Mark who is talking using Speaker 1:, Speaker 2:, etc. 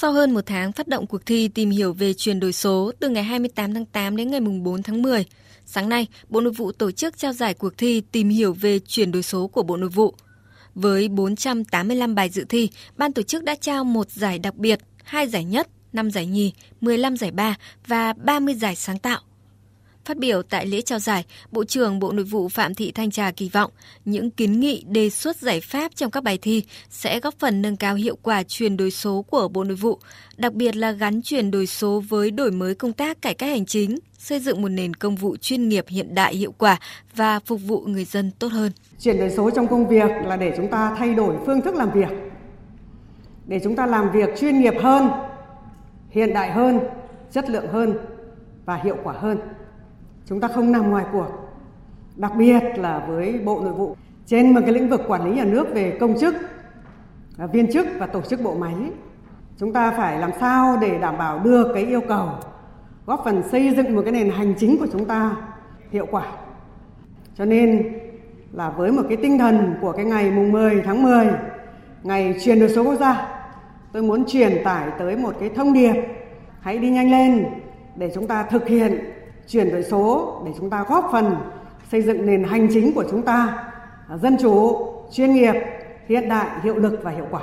Speaker 1: Sau hơn một tháng phát động cuộc thi tìm hiểu về chuyển đổi số từ ngày 28 tháng 8 đến ngày 4 tháng 10, sáng nay, Bộ Nội vụ tổ chức trao giải cuộc thi tìm hiểu về chuyển đổi số của Bộ Nội vụ. Với 485 bài dự thi, ban tổ chức đã trao một giải đặc biệt, hai giải nhất, 5 giải nhì, 15 giải ba và 30 giải sáng tạo. Phát biểu tại lễ trao giải, Bộ trưởng Bộ Nội vụ Phạm Thị Thanh Trà kỳ vọng những kiến nghị đề xuất giải pháp trong các bài thi sẽ góp phần nâng cao hiệu quả chuyển đổi số của Bộ Nội vụ, đặc biệt là gắn chuyển đổi số với đổi mới công tác cải cách hành chính, xây dựng một nền công vụ chuyên nghiệp hiện đại hiệu quả và phục vụ người dân tốt hơn.
Speaker 2: Chuyển đổi số trong công việc là để chúng ta thay đổi phương thức làm việc, để chúng ta làm việc chuyên nghiệp hơn, hiện đại hơn, chất lượng hơn và hiệu quả hơn chúng ta không nằm ngoài cuộc, đặc biệt là với bộ nội vụ. Trên một cái lĩnh vực quản lý nhà nước về công chức à, viên chức và tổ chức bộ máy, chúng ta phải làm sao để đảm bảo đưa cái yêu cầu, góp phần xây dựng một cái nền hành chính của chúng ta hiệu quả. Cho nên là với một cái tinh thần của cái ngày mùng 10 tháng 10 ngày truyền đổi số quốc gia, tôi muốn truyền tải tới một cái thông điệp, hãy đi nhanh lên để chúng ta thực hiện chuyển đổi số để chúng ta góp phần xây dựng nền hành chính của chúng ta dân chủ, chuyên nghiệp, hiện đại, hiệu lực và hiệu quả.